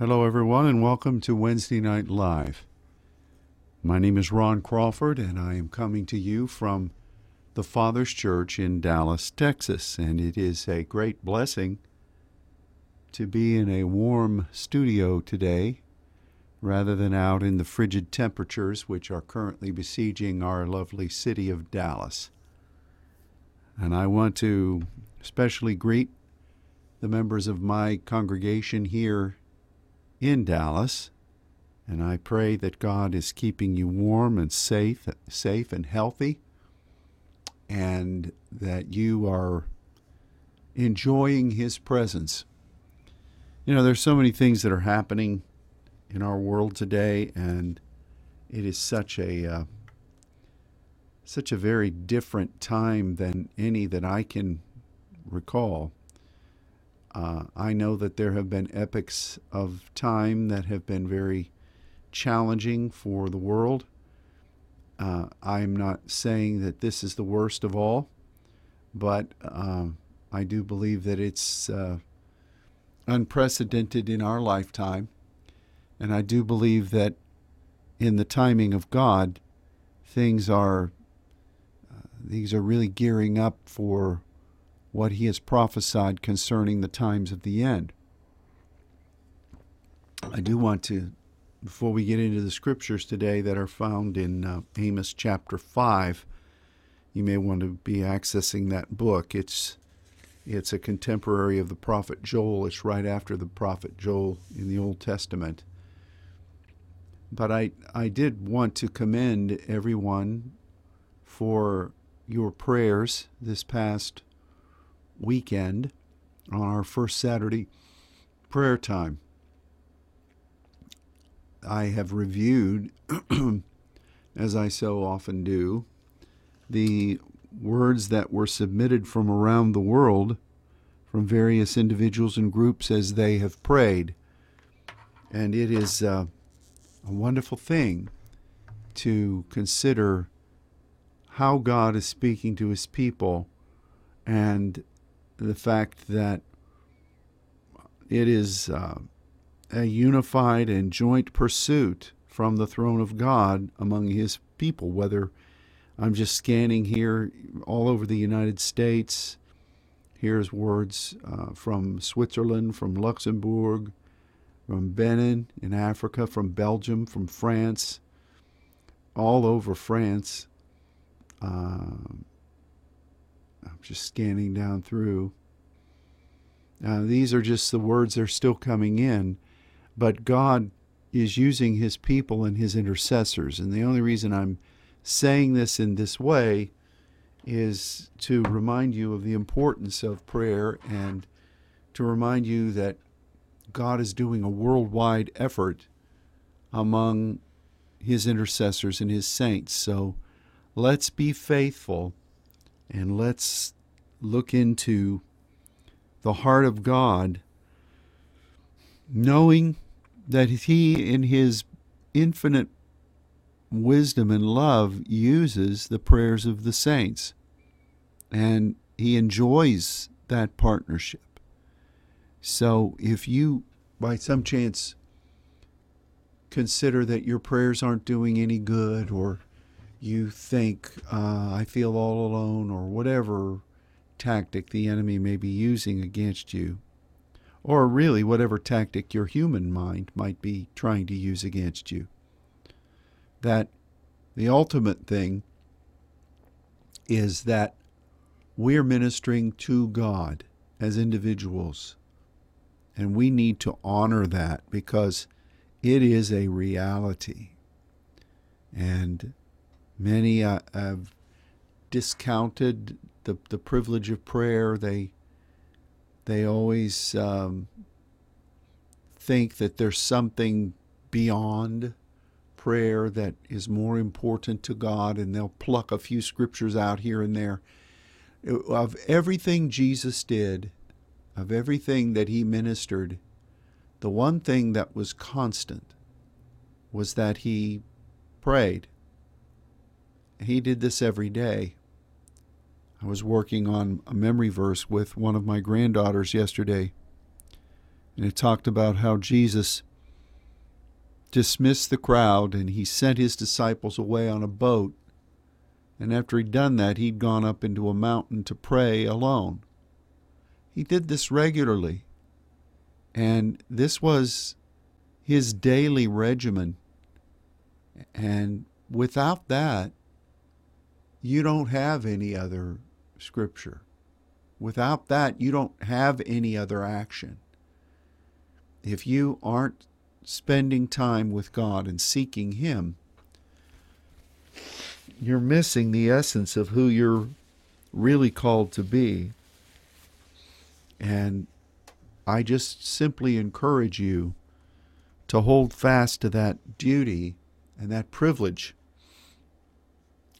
Hello, everyone, and welcome to Wednesday Night Live. My name is Ron Crawford, and I am coming to you from the Father's Church in Dallas, Texas. And it is a great blessing to be in a warm studio today rather than out in the frigid temperatures which are currently besieging our lovely city of Dallas. And I want to especially greet the members of my congregation here in Dallas. And I pray that God is keeping you warm and safe, safe and healthy, and that you are enjoying His presence. You know, there's so many things that are happening in our world today, and it is such a uh, such a very different time than any that I can recall. Uh, I know that there have been epochs of time that have been very challenging for the world. Uh, I'm not saying that this is the worst of all, but uh, I do believe that it's uh, unprecedented in our lifetime. And I do believe that in the timing of God, things are uh, these are really gearing up for what he has prophesied concerning the times of the end. I do want to, before we get into the scriptures today that are found in uh, Amos chapter 5, you may want to be accessing that book. It's it's a contemporary of the prophet Joel. It's right after the prophet Joel in the Old Testament. But I, I did want to commend everyone for your prayers this past weekend on our first Saturday prayer time. I have reviewed, as I so often do, the words that were submitted from around the world from various individuals and groups as they have prayed. And it is uh, a wonderful thing to consider how God is speaking to his people and the fact that it is uh, a unified and joint pursuit from the throne of God among his people, whether I'm just scanning here all over the United States. Here's words uh, from Switzerland, from Luxembourg, from Benin in Africa, from Belgium, from France, all over France. Uh, I'm just scanning down through. Uh, these are just the words that are still coming in, but God is using his people and his intercessors. And the only reason I'm saying this in this way is to remind you of the importance of prayer and to remind you that God is doing a worldwide effort among his intercessors and his saints. So let's be faithful and let's look into the heart of God, knowing that He, in His infinite wisdom and love, uses the prayers of the saints. And He enjoys that partnership. So if you, by some chance, consider that your prayers aren't doing any good or you think uh, I feel all alone or whatever tactic the enemy may be using against you, or really whatever tactic your human mind might be trying to use against you. That the ultimate thing is that we're ministering to God as individuals, and we need to honor that because it is a reality. And Many uh, have discounted the, the privilege of prayer. They they always um, think that there's something beyond prayer that is more important to God, and they'll pluck a few scriptures out here and there. Of everything Jesus did, of everything that he ministered, the one thing that was constant was that he prayed he did this every day. I was working on a memory verse with one of my granddaughters yesterday, And it talked about how Jesus dismissed the crowd and he sent his disciples away on a boat. And after he'd done that, he'd gone up into a mountain to pray alone. He did this regularly. And this was his daily regimen. And without that, you don't have any other scripture. Without that, you don't have any other action. If you aren't spending time with God and seeking Him, you're missing the essence of who you're really called to be. And I just simply encourage you to hold fast to that duty and that privilege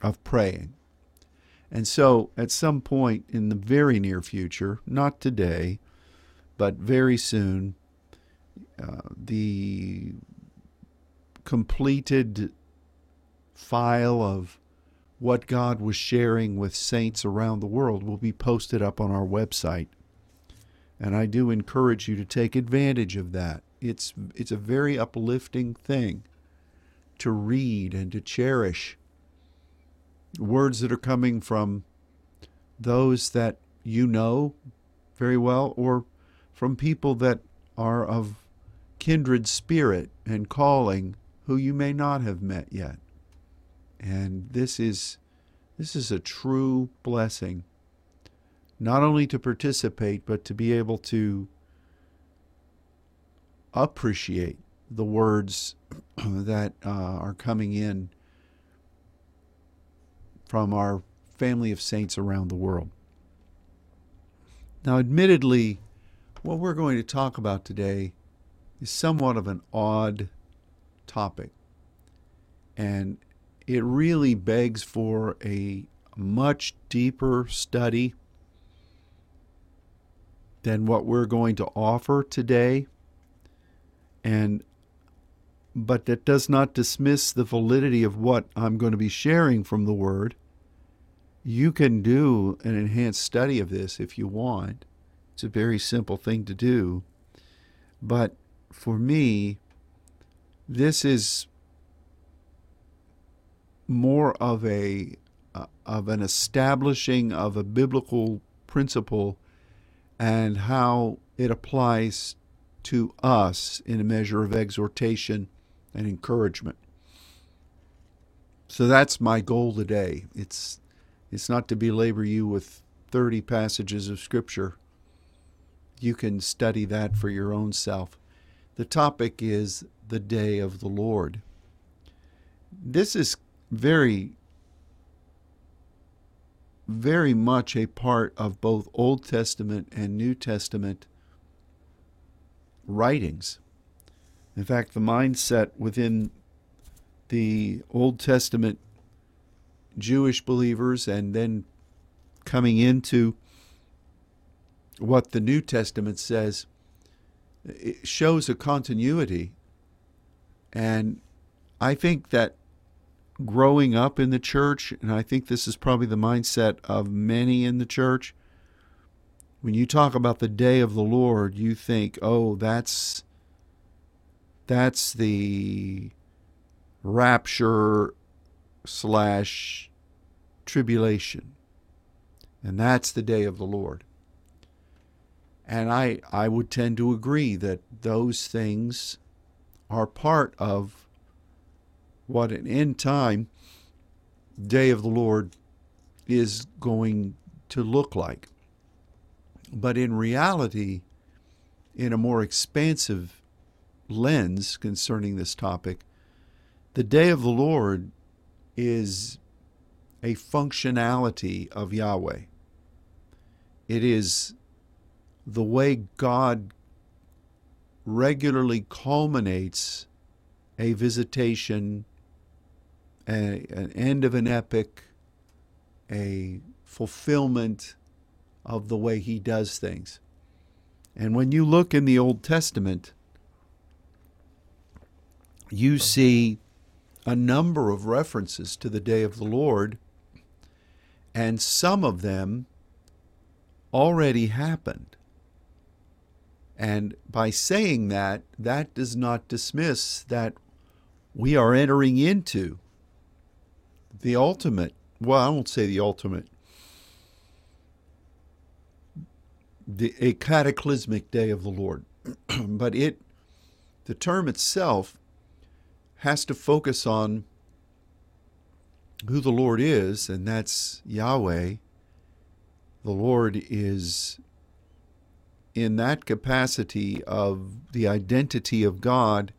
of praying. And so, at some point in the very near future, not today, but very soon, uh, the completed file of what God was sharing with saints around the world will be posted up on our website. And I do encourage you to take advantage of that. It's, it's a very uplifting thing to read and to cherish words that are coming from those that you know very well or from people that are of kindred spirit and calling who you may not have met yet. And this is this is a true blessing. Not only to participate, but to be able to appreciate the words that uh, are coming in from our family of saints around the world. Now, admittedly, what we're going to talk about today is somewhat of an odd topic. And it really begs for a much deeper study than what we're going to offer today. And but that does not dismiss the validity of what I'm going to be sharing from the Word. You can do an enhanced study of this if you want. It's a very simple thing to do. But for me, this is more of a uh, of an establishing of a biblical principle and how it applies to us in a measure of exhortation and encouragement. So that's my goal today. It's it's not to belabor you with 30 passages of scripture. You can study that for your own self. The topic is the day of the Lord. This is very very much a part of both Old Testament and New Testament writings. In fact, the mindset within the Old Testament Jewish believers and then coming into what the New Testament says it shows a continuity. And I think that growing up in the church, and I think this is probably the mindset of many in the church, when you talk about the day of the Lord, you think, oh, that's that's the rapture slash tribulation. And that's the day of the Lord. And I, I would tend to agree that those things are part of what an end time day of the Lord is going to look like. But in reality, in a more expansive lens concerning this topic, the day of the Lord is a functionality of Yahweh. It is the way God regularly culminates a visitation, a, an end of an epic, a fulfillment of the way He does things. And when you look in the Old Testament, you see a number of references to the day of the Lord, and some of them already happened. And by saying that, that does not dismiss that we are entering into the ultimate, well, I won't say the ultimate, the, a cataclysmic day of the Lord. but it, the term itself, has to focus on who the Lord is, and that's Yahweh. The Lord is in that capacity of the identity of God,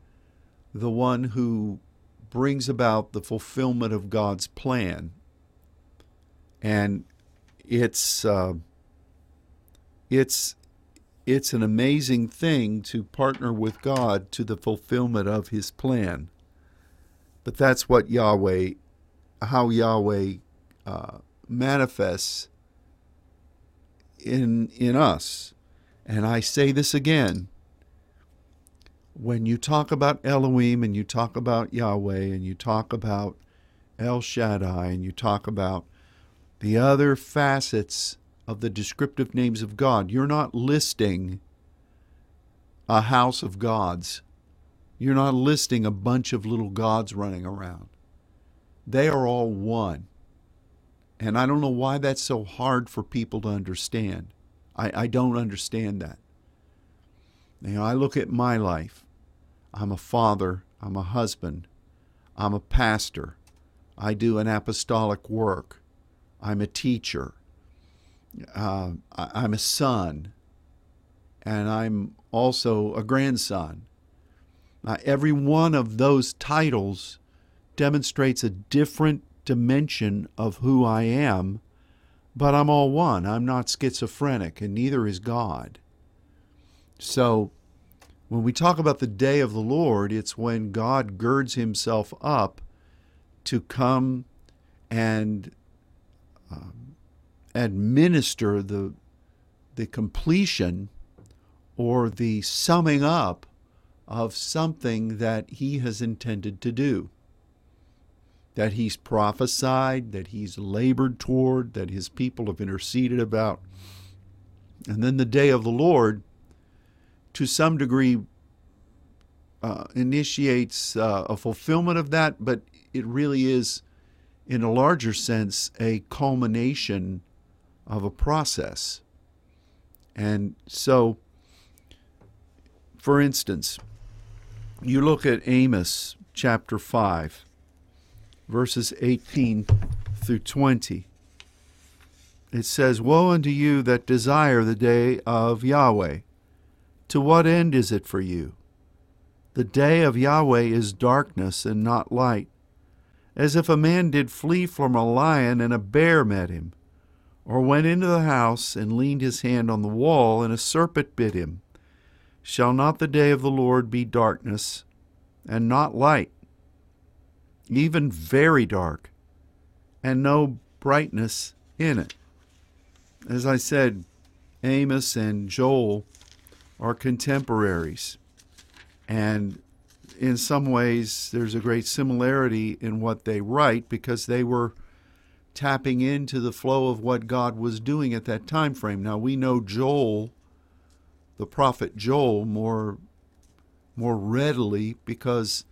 the one who brings about the fulfillment of God's plan. And it's uh, it's it's an amazing thing to partner with God to the fulfillment of His plan. But that's what Yahweh, how Yahweh uh, manifests in in us. And I say this again when you talk about Elohim and you talk about Yahweh and you talk about El Shaddai and you talk about the other facets of the descriptive names of God, you're not listing a house of gods. You're not listing a bunch of little gods running around. They are all one. And I don't know why that's so hard for people to understand. I, I don't understand that. You know, I look at my life. I'm a father, I'm a husband, I'm a pastor, I do an apostolic work, I'm a teacher, uh, I'm a son, and I'm also a grandson. Uh, every one of those titles demonstrates a different dimension of who I am but I'm all one. I'm not schizophrenic, and neither is God. So, when we talk about the day of the Lord, it's when God girds himself up to come and um, administer the, the completion or the summing up of something that he has intended to do that he's prophesied, that he's labored toward, that his people have interceded about. And then the day of the Lord, to some degree, uh, initiates uh, a fulfillment of that, but it really is, in a larger sense, a culmination of a process. And so, for instance, you look at Amos chapter 5 verses 18 through 20. It says, Woe unto you that desire the day of Yahweh! To what end is it for you? The day of Yahweh is darkness and not light, as if a man did flee from a lion and a bear met him, or went into the house and leaned his hand on the wall and a serpent bit him. Shall not the day of the Lord be darkness and not light? even very dark, and no brightness in it. As I said, Amos and Joel are contemporaries, and in some ways there's a great similarity in what they write because they were tapping into the flow of what God was doing at that time frame. Now we know Joel, the prophet Joel, more more readily because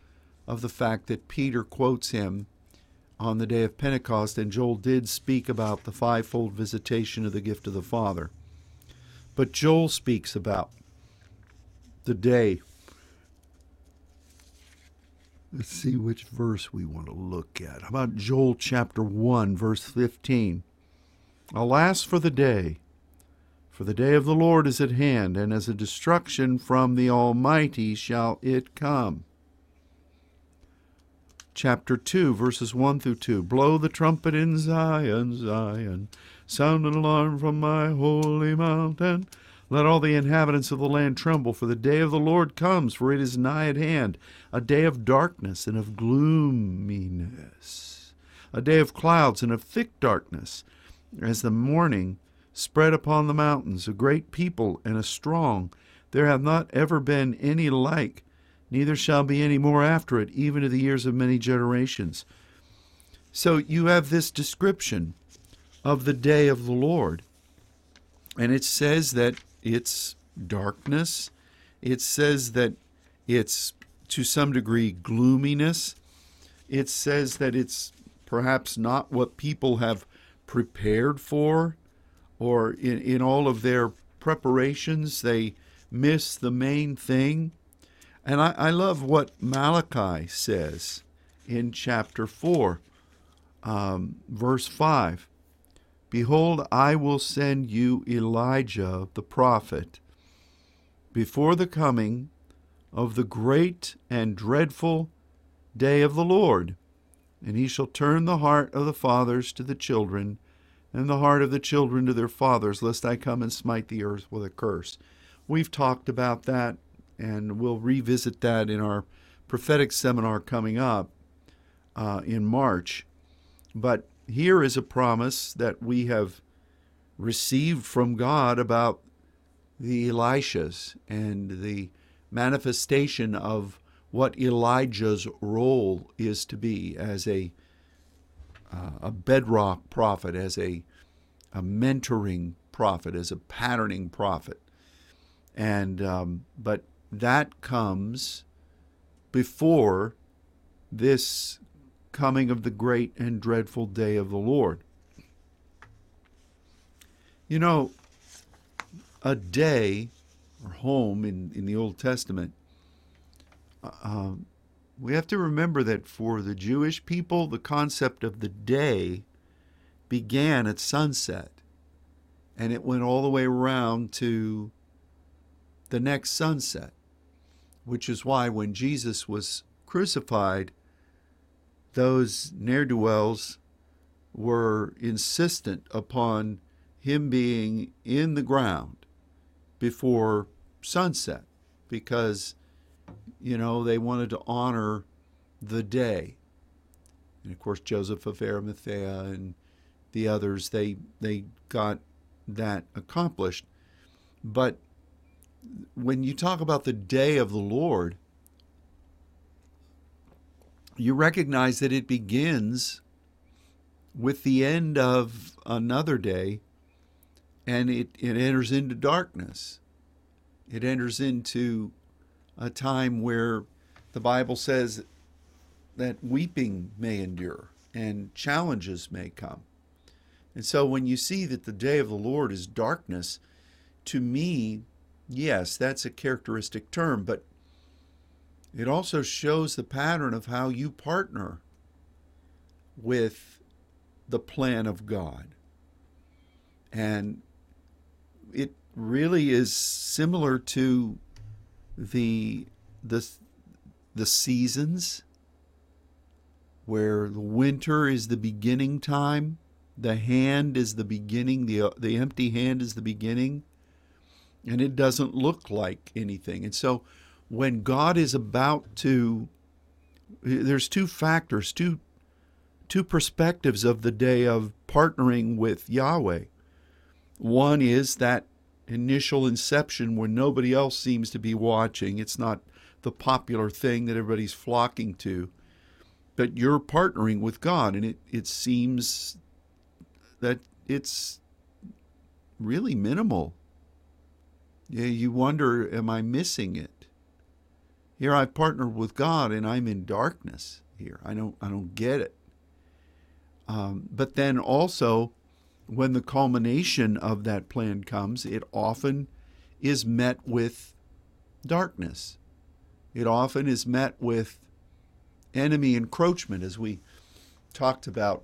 of the fact that Peter quotes him on the day of Pentecost, and Joel did speak about the fivefold visitation of the gift of the Father. But Joel speaks about the day. Let's see which verse we want to look at. How about Joel chapter 1, verse 15? Alas for the day, for the day of the Lord is at hand, and as a destruction from the Almighty shall it come chapter 2, verses 1 through 2. Blow the trumpet in Zion, Zion. Sound an alarm from my holy mountain. Let all the inhabitants of the land tremble, for the day of the Lord comes, for it is nigh at hand, a day of darkness and of gloominess, a day of clouds and of thick darkness, as the morning spread upon the mountains, a great people and a strong. There hath not ever been any like neither shall be any more after it, even to the years of many generations. So you have this description of the day of the Lord. And it says that it's darkness. It says that it's to some degree gloominess. It says that it's perhaps not what people have prepared for, or in, in all of their preparations, they miss the main thing. And I, I love what Malachi says in chapter 4, um, verse 5. Behold, I will send you Elijah the prophet before the coming of the great and dreadful day of the Lord. And he shall turn the heart of the fathers to the children, and the heart of the children to their fathers, lest I come and smite the earth with a curse. We've talked about that, and we'll revisit that in our prophetic seminar coming up uh, in March. But here is a promise that we have received from God about the Elishas and the manifestation of what Elijah's role is to be as a uh, a bedrock prophet, as a a mentoring prophet, as a patterning prophet, and um, but that comes before this coming of the great and dreadful day of the Lord. You know, a day or yom in, in the Old Testament, uh, um, we have to remember that for the Jewish people, the concept of the day began at sunset and it went all the way around to the next sunset, which is why when Jesus was crucified, those ne'er do wells were insistent upon him being in the ground before sunset because, you know, they wanted to honor the day. And of course, Joseph of Arimathea and the others, they, they got that accomplished. But when you talk about the day of the Lord, you recognize that it begins with the end of another day and it, it enters into darkness. It enters into a time where the Bible says that weeping may endure and challenges may come. And so when you see that the day of the Lord is darkness, to me, yes, that's a characteristic term, but it also shows the pattern of how you partner with the plan of God. And it really is similar to the the the seasons where the winter is the beginning time, the hand is the beginning, the uh, the empty hand is the beginning, and it doesn't look like anything. And so when God is about to eh, there's two factors, two two perspectives of the day of partnering with Yahweh. One is that initial inception when nobody else seems to be watching. It's not the popular thing that everybody's flocking to. But you're partnering with God, and it, it seems that it's really minimal. Yeah, you wonder, am I missing it? Here I've partnered with God and I'm in darkness here. I don't I don't get it. Um, but then also when the culmination of that plan comes, it often is met with darkness. It often is met with enemy encroachment, as we talked about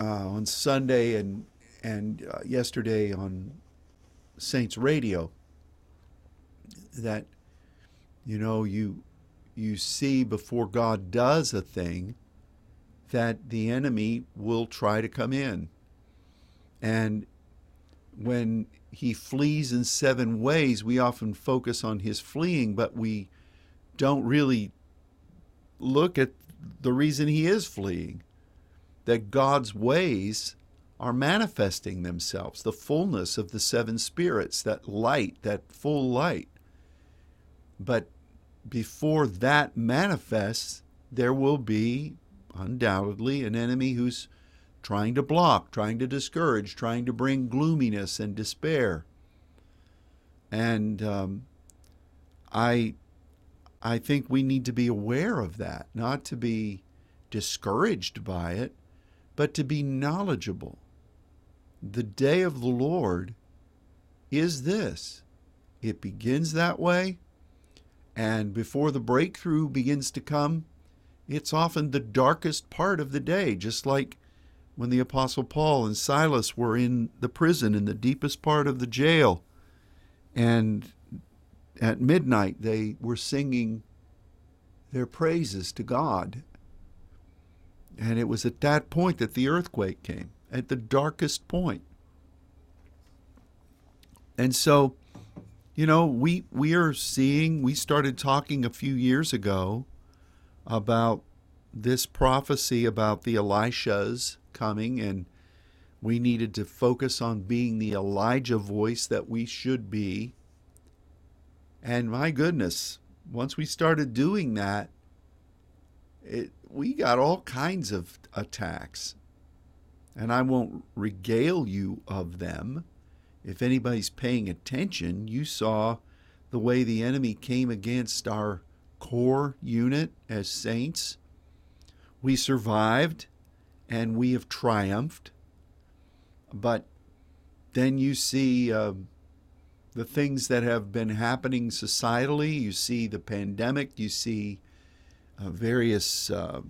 uh, on Sunday and and uh, yesterday on Saints Radio. That you know you you see before God does a thing that the enemy will try to come in and when he flees in seven ways, we often focus on his fleeing, but we don't really look at the reason he is fleeing. That God's ways are manifesting themselves, the fullness of the seven spirits, that light, that full light. But before that manifests, there will be undoubtedly an enemy who's trying to block, trying to discourage, trying to bring gloominess and despair. And um, I, I think we need to be aware of that, not to be discouraged by it, but to be knowledgeable. The day of the Lord is this it begins that way, and before the breakthrough begins to come, it's often the darkest part of the day, just like when the Apostle Paul and Silas were in the prison in the deepest part of the jail. And at midnight, they were singing their praises to God. And it was at that point that the earthquake came, at the darkest point. And so, you know, we we are seeing we started talking a few years ago about this prophecy about the Elishas coming and we needed to focus on being the Elijah voice that we should be. And my goodness, once we started doing that, it, we got all kinds of attacks. And I won't regale you of them. If anybody's paying attention, you saw the way the enemy came against our core unit as saints. We survived and we have triumphed. But then you see uh, the things that have been happening societally. You see the pandemic. You see uh, various uh,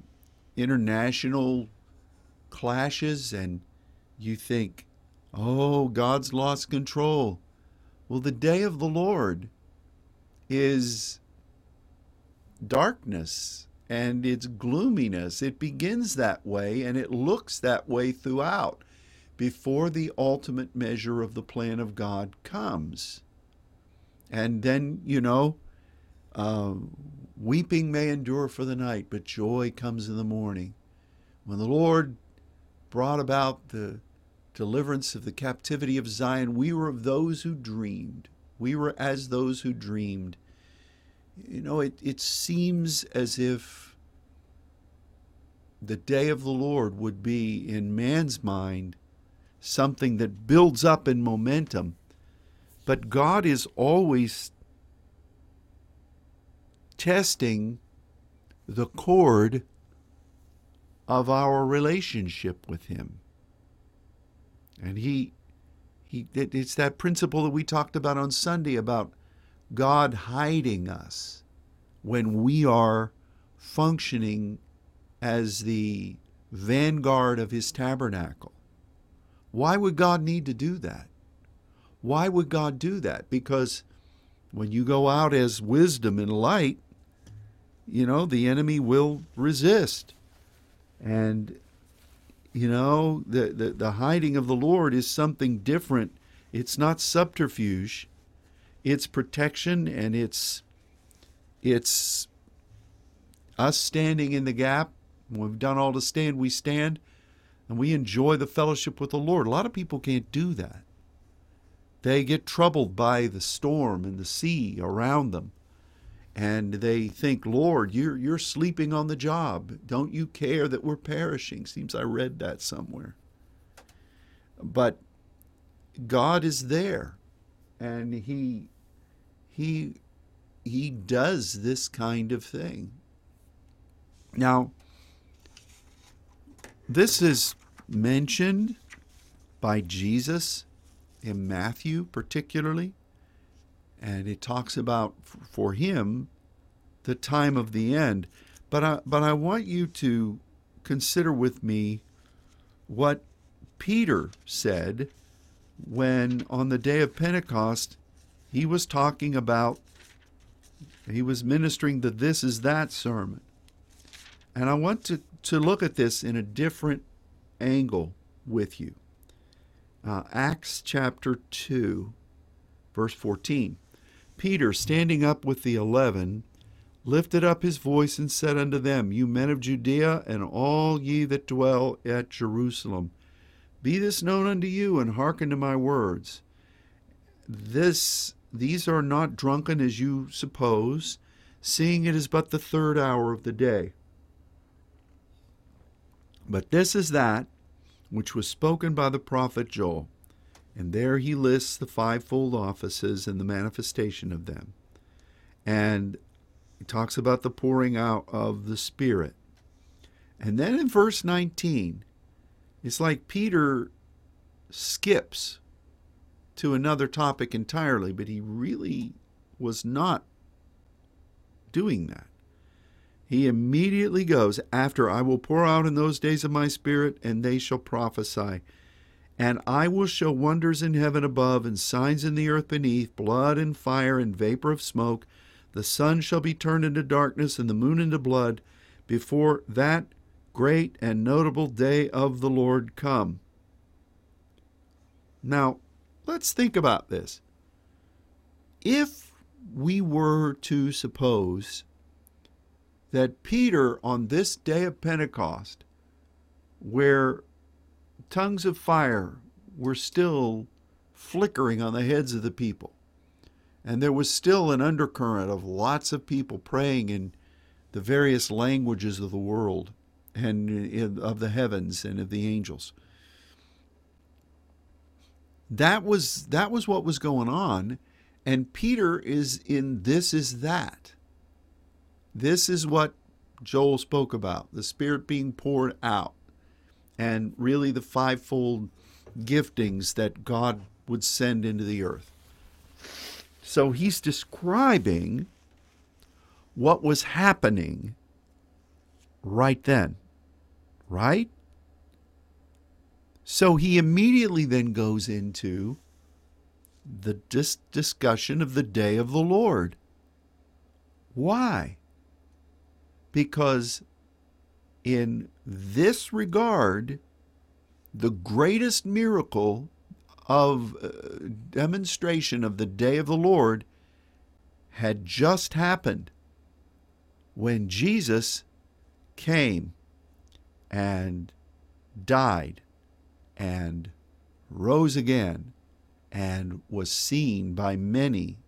international clashes, and you think, oh, God's lost control. Well, the day of the Lord is darkness and its gloominess. It begins that way and it looks that way throughout before the ultimate measure of the plan of God comes. And then, you know, uh, weeping may endure for the night, but joy comes in the morning. When the Lord brought about the deliverance of the captivity of Zion, we were of those who dreamed. We were as those who dreamed you know, it, it seems as if the day of the Lord would be, in man's mind, something that builds up in momentum. But God is always testing the cord of our relationship with Him. And He, he it's that principle that we talked about on Sunday about God hiding us when we are functioning as the vanguard of his tabernacle. Why would God need to do that? Why would God do that? Because when you go out as wisdom and light, you know, the enemy will resist. And, you know, the, the, the hiding of the Lord is something different. It's not subterfuge, it's protection and it's it's us standing in the gap. We've done all to stand, we stand and we enjoy the fellowship with the Lord. A lot of people can't do that. They get troubled by the storm and the sea around them. And they think, Lord, you're, you're sleeping on the job. Don't you care that we're perishing? Seems I read that somewhere. But God is there and he he he does this kind of thing. Now, this is mentioned by Jesus in Matthew, particularly, and it talks about for him the time of the end. But I, but I want you to consider with me what Peter said when on the day of Pentecost he was talking about, he was ministering the this is that sermon. And I want to, to look at this in a different angle with you. Uh, Acts chapter 2, verse 14. Peter, standing up with the eleven, lifted up his voice and said unto them, You men of Judea, and all ye that dwell at Jerusalem, be this known unto you, and hearken to my words. This these are not drunken as you suppose, seeing it is but the third hour of the day. But this is that which was spoken by the prophet Joel. And there he lists the fivefold offices and the manifestation of them. And he talks about the pouring out of the Spirit. And then in verse 19, it's like Peter skips to another topic entirely, but he really was not doing that. He immediately goes, After I will pour out in those days of my Spirit, and they shall prophesy. And I will show wonders in heaven above, and signs in the earth beneath, blood and fire and vapor of smoke. The sun shall be turned into darkness, and the moon into blood, before that great and notable day of the Lord come. Now, let's think about this. If we were to suppose that Peter, on this day of Pentecost, where tongues of fire were still flickering on the heads of the people, and there was still an undercurrent of lots of people praying in the various languages of the world and of the heavens and of the angels. That was that was what was going on and peter is in this is that. This is what joel spoke about the spirit being poured out and really the fivefold giftings that god would send into the earth. So he's describing what was happening right then right so he immediately then goes into the dis- discussion of the day of the Lord. Why? Because in this regard, the greatest miracle of uh, demonstration of the day of the Lord had just happened when Jesus came and died and rose again and was seen by many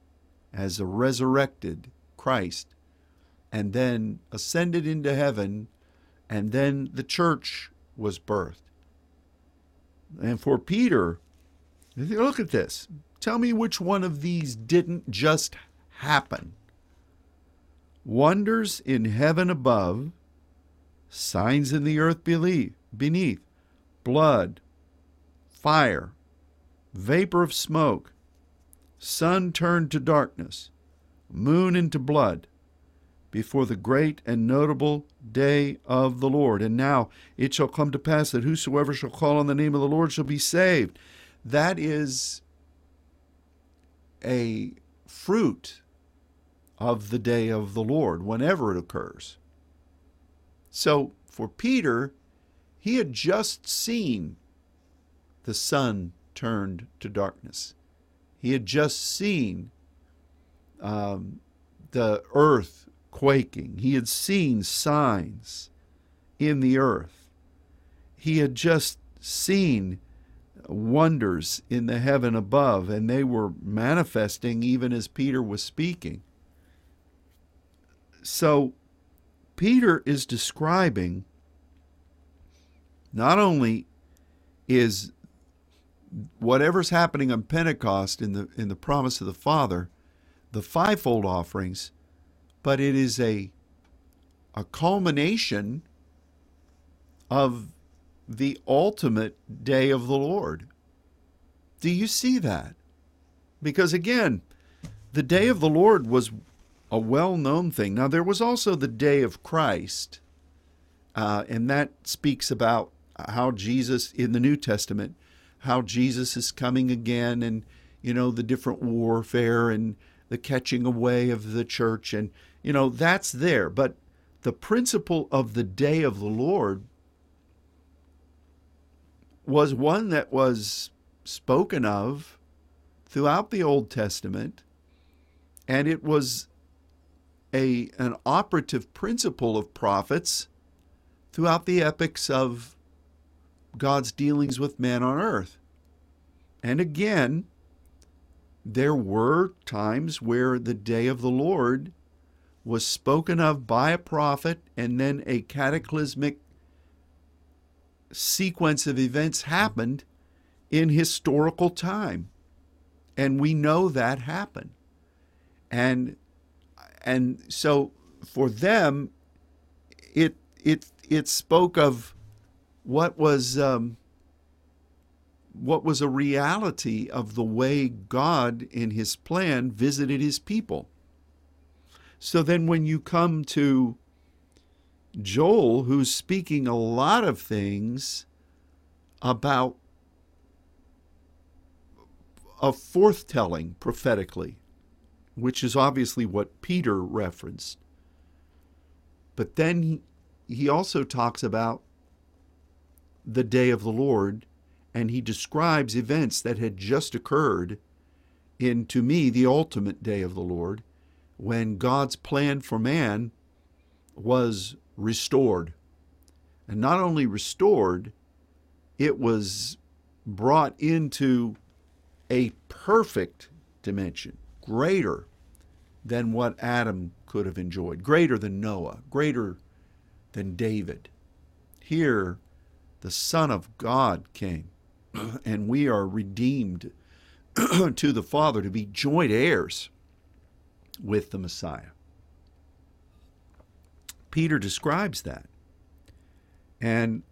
as a resurrected Christ, and then ascended into heaven, and then the church was birthed. And for Peter, look at this. Tell me which one of these didn't just happen. Wonders in heaven above, signs in the earth beneath, blood, fire, vapor of smoke, sun turned to darkness, moon into blood, before the great and notable day of the Lord. And now it shall come to pass that whosoever shall call on the name of the Lord shall be saved. That is a fruit of the day of the Lord, whenever it occurs. So for Peter, he had just seen the sun turned to darkness. He had just seen um, the earth quaking. He had seen signs in the earth. He had just seen wonders in the heaven above, and they were manifesting even as Peter was speaking. So, Peter is describing not only is whatever's happening on Pentecost in the in the promise of the Father, the fivefold offerings, but it is a a culmination of the ultimate day of the Lord. Do you see that? Because again, the day of the Lord was a well known thing. Now, there was also the day of Christ, uh, and that speaks about how Jesus in the New Testament how Jesus is coming again and, you know, the different warfare and the catching away of the church. And, you know, that's there. But the principle of the day of the Lord was one that was spoken of throughout the Old Testament, and it was a, an operative principle of prophets throughout the epics of God's dealings with man on earth. And again, there were times where the day of the Lord was spoken of by a prophet, and then a cataclysmic sequence of events happened, in historical time. And we know that happened. And and so for them it it it spoke of what was um, what was a reality of the way God in his plan visited his people. So then when you come to Joel, who's speaking a lot of things about a forthtelling prophetically, which is obviously what Peter referenced. But then he, also talks about the day of the Lord and he describes events that had just occurred in, to me, the ultimate day of the Lord, when God's plan for man was restored. And not only restored, it was brought into a perfect dimension, greater than what Adam could have enjoyed, greater than Noah, greater than David. Here, the Son of God came and we are redeemed to the Father to be joint heirs with the Messiah. Peter describes that. And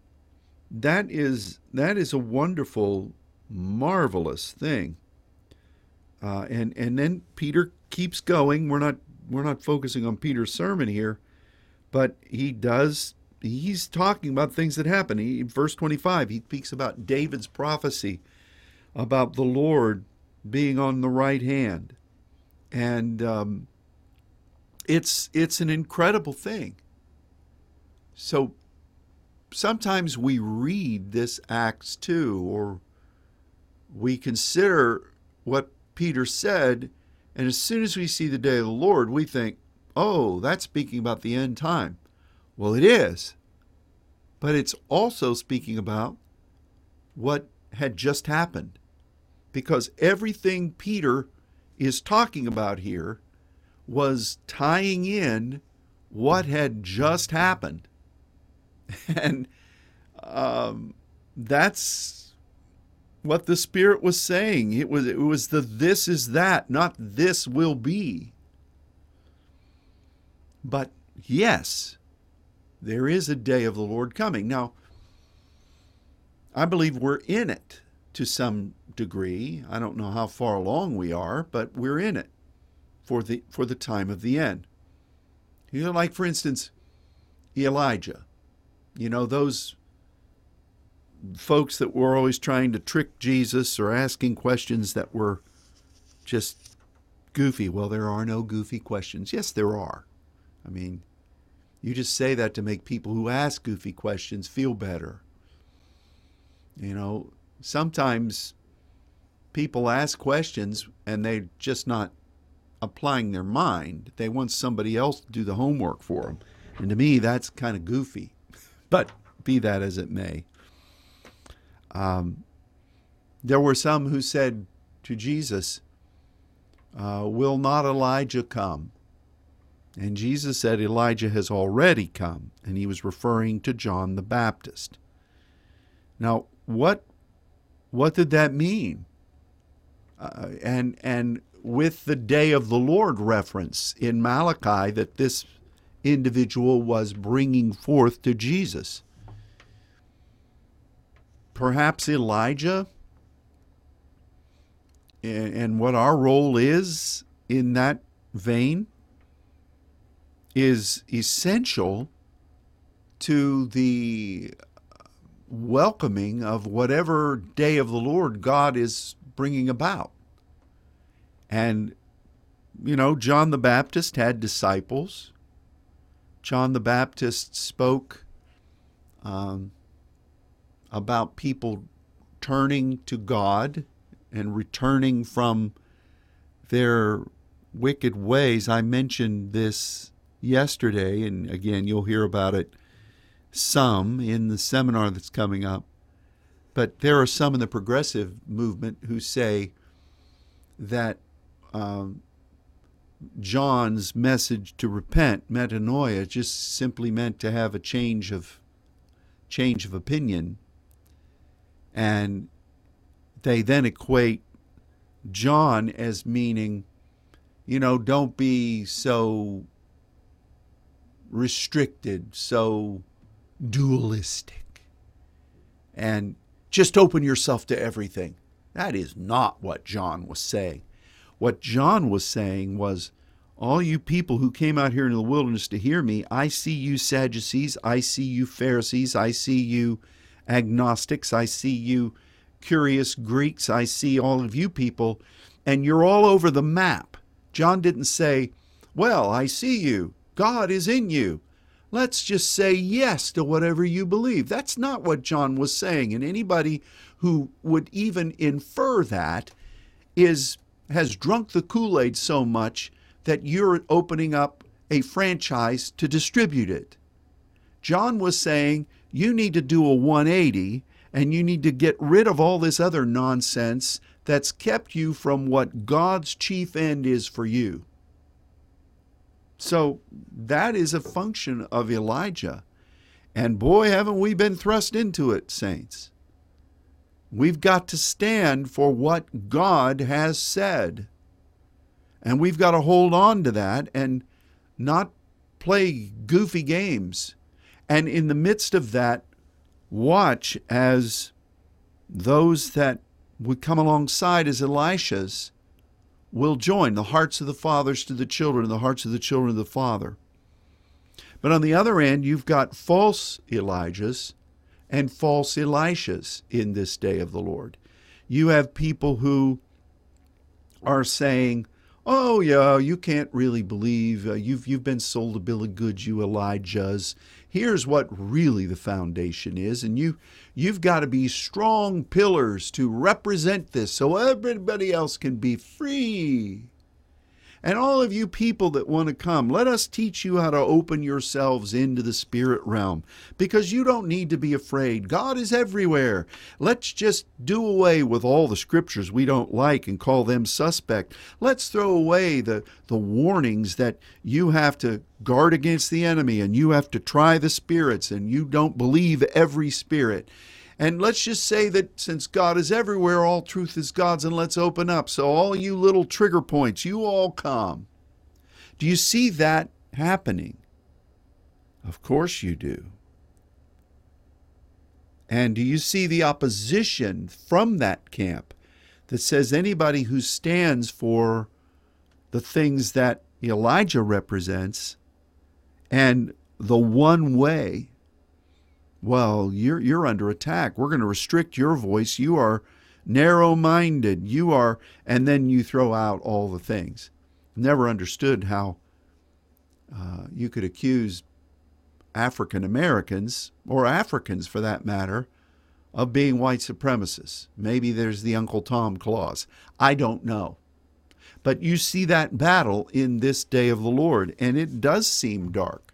that is that is a wonderful, marvelous thing. Uh, and and then Peter keeps going. We're not we're not focusing on Peter's sermon here, but he does he's talking about things that happen. He, verse 25, he speaks about David's prophecy about the Lord being on the right hand. And um, it's, it's an incredible thing. So sometimes we read this Acts 2 or we consider what Peter said, and as soon as we see the day of the Lord, we think, oh, that's speaking about the end time. Well, it is. But it's also speaking about what had just happened. Because everything Peter is talking about here was tying in what had just happened. And um, that's what the Spirit was saying. It was, it was the this is that, not this will be. But yes, there is a day of the Lord coming. Now, I believe we're in it to some degree. I don't know how far along we are, but we're in it for the for the time of the end. You know, like for instance, Elijah. You know, those folks that were always trying to trick Jesus or asking questions that were just goofy. Well, there are no goofy questions. Yes, there are. I mean, you just say that to make people who ask goofy questions feel better. You know, sometimes people ask questions and they're just not applying their mind. They want somebody else to do the homework for them. And to me, that's kind of goofy. But be that as it may. Um, there were some who said to Jesus, uh, Will not Elijah come? And Jesus said Elijah has already come, and he was referring to John the Baptist. Now, what what did that mean? Uh, and and with the day of the Lord reference in Malachi that this individual was bringing forth to Jesus. Perhaps Elijah and, and what our role is in that vein is essential to the welcoming of whatever day of the Lord God is bringing about. And, you know, John the Baptist had disciples. John the Baptist spoke um, about people turning to God and returning from their wicked ways. I mentioned this yesterday, and again, you'll hear about it some in the seminar that's coming up. But there are some in the progressive movement who say that um, John's message to repent, metanoia, just simply meant to have a change of change of opinion, and they then equate John as meaning, you know, don't be so restricted, so dualistic, and just open yourself to everything. That is not what John was saying. What John was saying was, all you people who came out here in the wilderness to hear me, I see you Sadducees, I see you Pharisees, I see you agnostics, I see you curious Greeks, I see all of you people, and you're all over the map. John didn't say, Well, I see you. God is in you. Let's just say yes to whatever you believe. That's not what John was saying. And anybody who would even infer that is has drunk the Kool-Aid so much that you're opening up a franchise to distribute it. John was saying you need to do a 180 and you need to get rid of all this other nonsense that's kept you from what God's chief end is for you. So that is a function of Elijah. And boy, haven't we been thrust into it, saints. We've got to stand for what God has said. And we've got to hold on to that and not play goofy games. And in the midst of that, watch as those that would come alongside as Elisha's will join the hearts of the fathers to the children the hearts of the children of the father. But on the other end, you've got false Elijahs and false Elishas in this day of the Lord. You have people who are saying, "Oh yeah, you can't really believe uh, you've you've been sold a bill of goods, you Elijahs. Here's what really the foundation is, and you you've got to be strong pillars to represent this, so everybody else can be free." And all of you people that want to come, let us teach you how to open yourselves into the spirit realm because you don't need to be afraid. God is everywhere. Let's just do away with all the scriptures we don't like and call them suspect. Let's throw away the, the warnings that you have to guard against the enemy and you have to try the spirits and you don't believe every spirit. And let's just say that since God is everywhere, all truth is God's, and let's open up. So, all you little trigger points, you all come. Do you see that happening? Of course you do. And do you see the opposition from that camp that says anybody who stands for the things that Elijah represents and the one way well, you're you're under attack. We're going to restrict your voice. You are narrow-minded. You are and then you throw out all the things. Never understood how uh, you could accuse African Americans or Africans for that matter of being white supremacists. Maybe there's the Uncle Tom clause. I don't know. But you see that battle in this day of the Lord, and it does seem dark.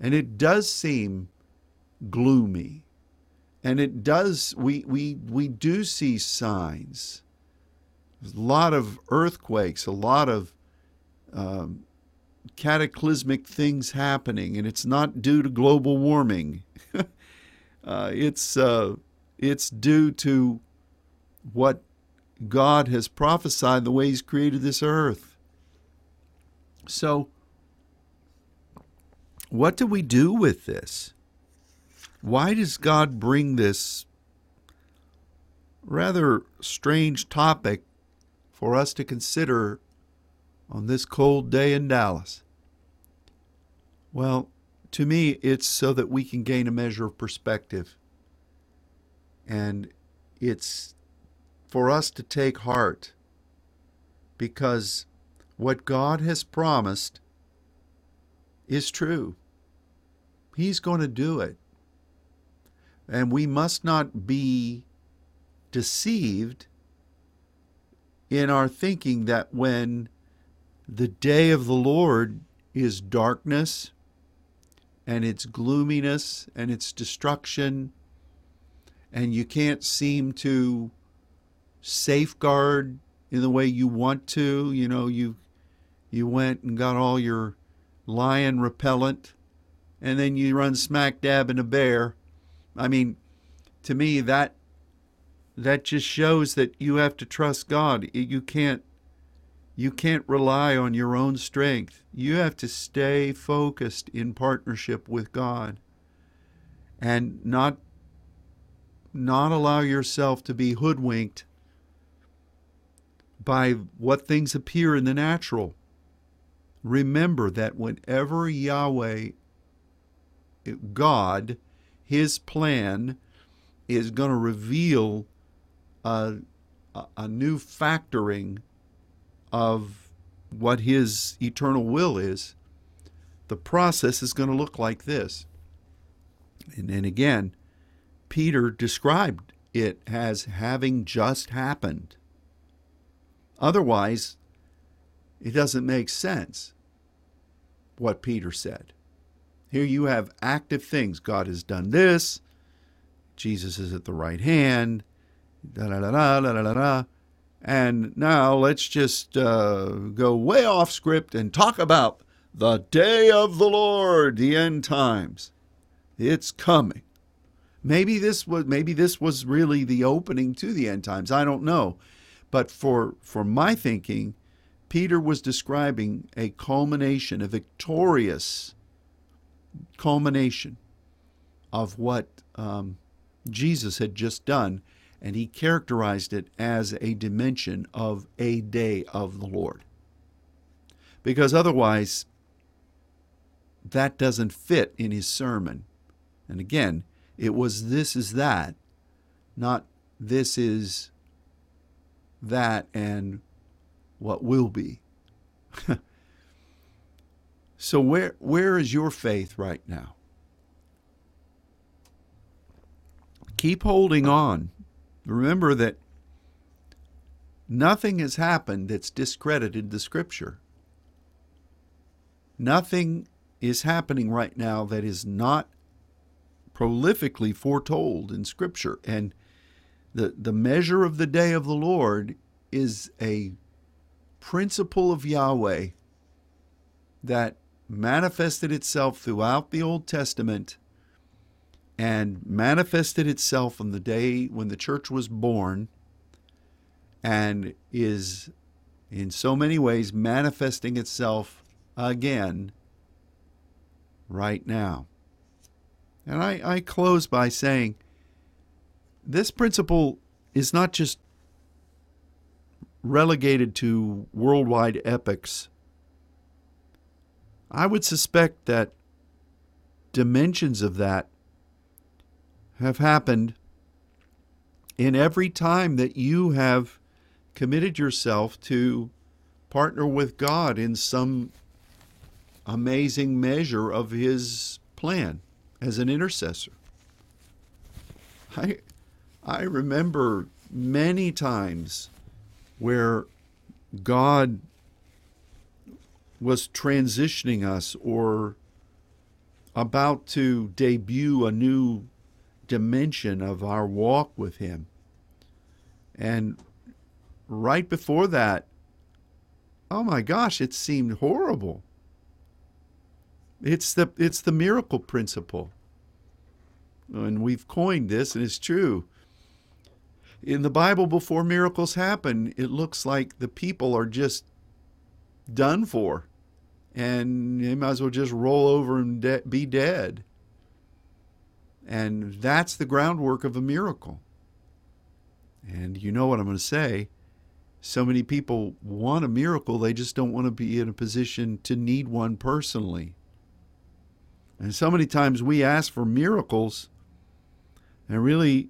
And it does seem gloomy. And it does, we, we, we do see signs. A lot of earthquakes, a lot of um, cataclysmic things happening, and it's not due to global warming. uh, it's, uh, it's due to what God has prophesied the way He's created this earth. So, what do we do with this? Why does God bring this rather strange topic for us to consider on this cold day in Dallas? Well, to me, it's so that we can gain a measure of perspective. And it's for us to take heart because what God has promised is true. He's going to do it. And we must not be deceived in our thinking that when the day of the Lord is darkness and its gloominess and its destruction, and you can't seem to safeguard in the way you want to, you know, you you went and got all your lion repellent and then you run smack dab in a bear I mean, to me, that that just shows that you have to trust God. You can't you can't rely on your own strength. You have to stay focused in partnership with God and not not allow yourself to be hoodwinked by what things appear in the natural. Remember that whenever Yahweh, God, His plan is going to reveal a, a new factoring of what His eternal will is, the process is going to look like this. And then again, Peter described it as having just happened. Otherwise, it doesn't make sense what Peter said. Here you have active things. God has done this. Jesus is at the right hand. Da da da da da da da. And now let's just uh, go way off script and talk about the day of the Lord, the end times. It's coming. Maybe this was maybe this was really the opening to the end times. I don't know. But for for my thinking, Peter was describing a culmination, a victorious culmination of what um, Jesus had just done, and he characterized it as a dimension of a day of the Lord. Because otherwise, that doesn't fit in his sermon. And again, it was this is that, not this is that and what will be. so where where is your faith right now? Keep holding on. Remember that nothing has happened that's discredited the scripture. Nothing is happening right now that is not prolifically foretold in scripture and the the measure of the day of the Lord is a principle of Yahweh that manifested itself throughout the Old Testament and manifested itself on the day when the church was born and is in so many ways manifesting itself again right now. And I, I close by saying this principle is not just relegated to worldwide epics. I would suspect that dimensions of that have happened in every time that you have committed yourself to partner with God in some amazing measure of His plan as an intercessor. I, I remember many times where God was transitioning us or about to debut a new dimension of our walk with Him. And right before that, oh my gosh, it seemed horrible. It's the it's the miracle principle. And we've coined this and it's true in the Bible, before miracles happen, it looks like the people are just done for. And they might as well just roll over and de- be dead. And that's the groundwork of a miracle. And you know what I'm going to say. So many people want a miracle, they just don't want to be in a position to need one personally. And so many times we ask for miracles, and really,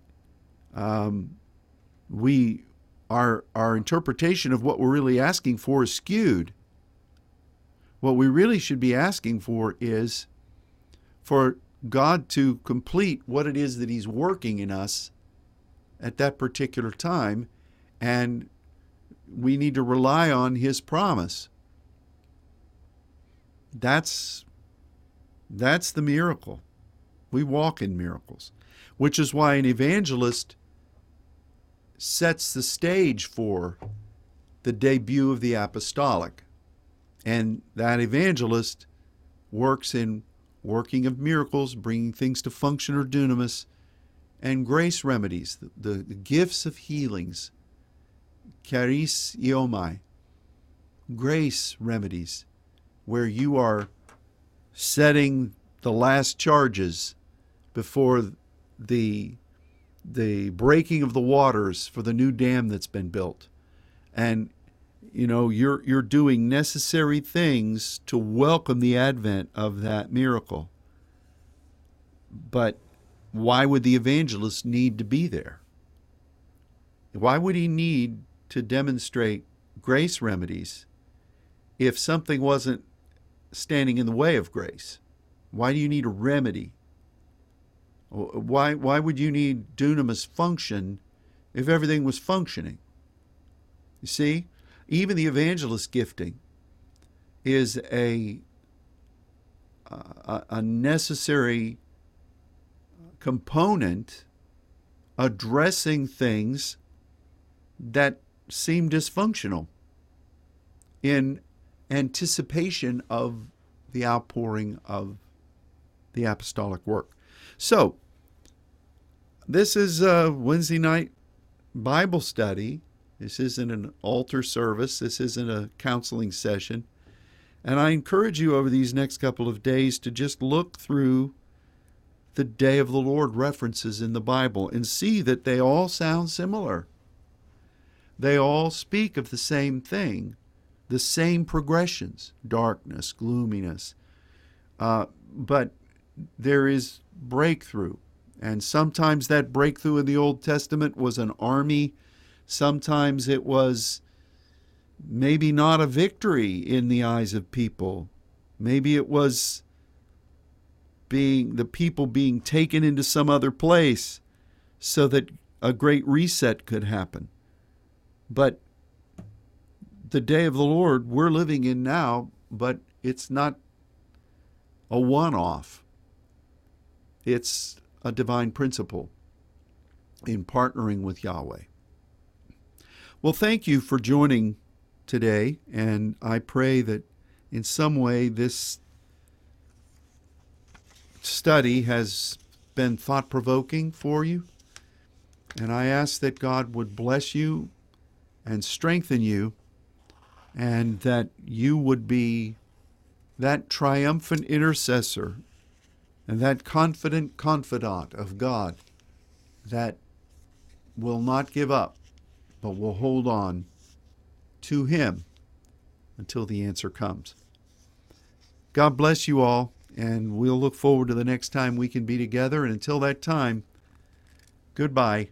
um, we our our interpretation of what we're really asking for is skewed. What we really should be asking for is for God to complete what it is that He's working in us at that particular time, and we need to rely on His promise. That's that's the miracle. We walk in miracles, which is why an evangelist sets the stage for the debut of the apostolic. And that evangelist works in working of miracles, bringing things to function or dunamis, and grace remedies, the, the, gifts of healings, charis iomai, grace remedies, where you are setting the last charges before the the breaking of the waters for the new dam that's been built. And you know you're you're doing necessary things to welcome the advent of that miracle. But why would the evangelist need to be there? Why would he need to demonstrate grace remedies if something wasn't standing in the way of grace? Why do you need a remedy? Why, why would you need dunamis function if everything was functioning? You see, even the evangelist gifting is a, a, a necessary component addressing things that seem dysfunctional in anticipation of the outpouring of the apostolic work. So, this is a Wednesday night Bible study. This isn't an altar service. This isn't a counseling session. And I encourage you over these next couple of days to just look through the day of the Lord references in the Bible and see that they all sound similar. They all speak of the same thing, the same progressions darkness, gloominess. Uh, but there is breakthrough. And sometimes that breakthrough in the Old Testament was an army, sometimes it was maybe not a victory in the eyes of people. Maybe it was being the people being taken into some other place so that a great reset could happen. But the day of the Lord we're living in now, but it's not a one off. It's a divine principle in partnering with Yahweh. Well, thank you for joining today, and I pray that in some way this study has been thought provoking for you. And I ask that God would bless you and strengthen you, and that you would be that triumphant intercessor and that confident confidant of God that will not give up, but we'll hold on to Him until the answer comes. God bless you all, and we'll look forward to the next time we can be together. And until that time, goodbye.